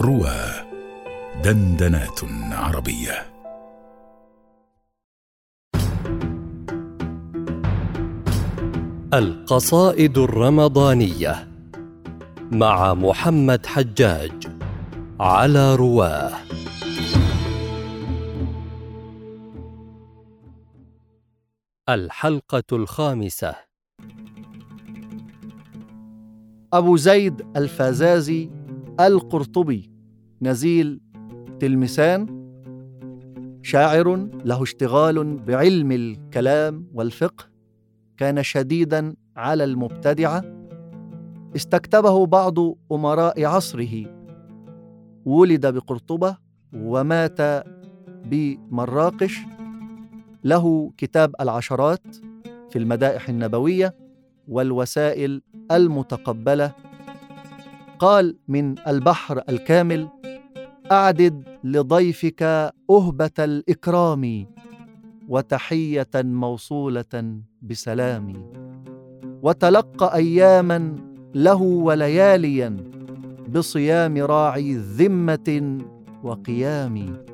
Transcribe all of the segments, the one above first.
روى دندنات عربية. القصائد الرمضانية مع محمد حجاج على رواه الحلقة الخامسة. أبو زيد الفازازي القرطبي نزيل تلمسان شاعر له اشتغال بعلم الكلام والفقه كان شديدا على المبتدعة. استكتبه بعض أمراء عصره. ولد بقرطبة ومات بمراقش. له كتاب العشرات في المدائح النبوية والوسائل المتقبلة. قال من البحر الكامل أعدد لضيفك أهبة الإكرام وتحية موصولة بسلام. وتلقى أياما له ولياليا بصيام راعي ذمة وقيام.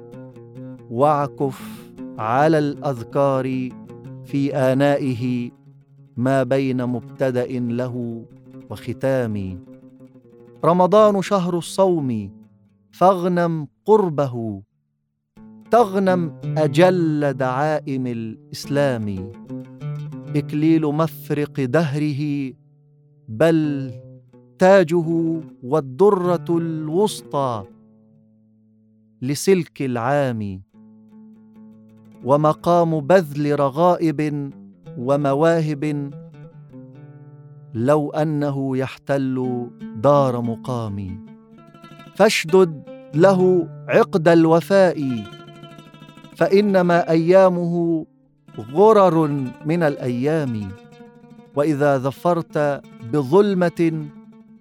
واعكف على الأذكار في آنائه ما بين مبتدأ له وختام. رمضان شهر الصوم فاغنم قربه تغنم أجل دعائم الإسلام. إكليل مفرق دهره بل تاجه والدرة الوسطى لسلك العام. ومقام بذل رغائب ومواهب لو أنه يحتل دار مقامي. فاشدد له عقد الوفاء. فإنما أيامه غرر من الأيام. وإذا ظفرت بظلمة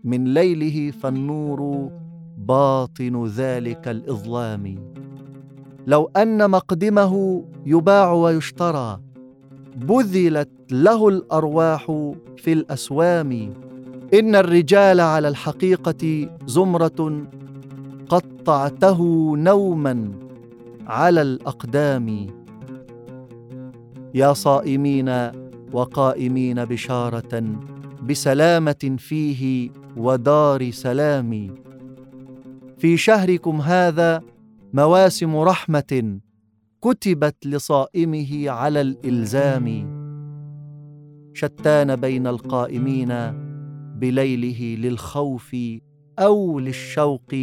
من ليله فالنور باطن ذلك الإظلام. لو أن مقدمه يباع ويشترى. بذلت له الارواح في الاسوام ان الرجال على الحقيقة زمره قطعته نوما على الاقدام يا صائمين وقائمين بشاره بسلامه فيه ودار سلام في شهركم هذا مواسم رحمه كتبت لصائمه على الإلزام. شتان بين القائمين بليله للخوف أو للشوق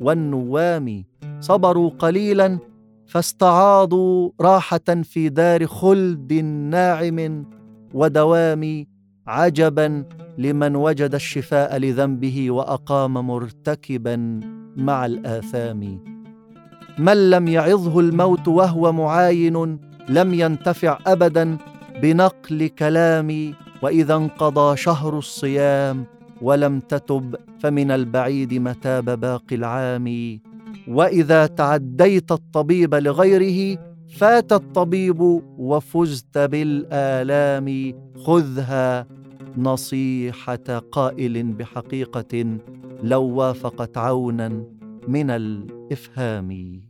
والنوام. صبروا قليلا فاستعاضوا راحة في دار خلد ناعم ودوام عجبا لمن وجد الشفاء لذنبه وأقام مرتكبا مع الآثام. من لم يعظه الموت وهو معاين لم ينتفع ابدا بنقل كلامي وإذا انقضى شهر الصيام ولم تتب فمن البعيد متاب باقي العام. وإذا تعديت الطبيب لغيره فات الطبيب وفزت بالآلام. خذها نصيحة قائل بحقيقة لو وافقت عونا. من الإفهام.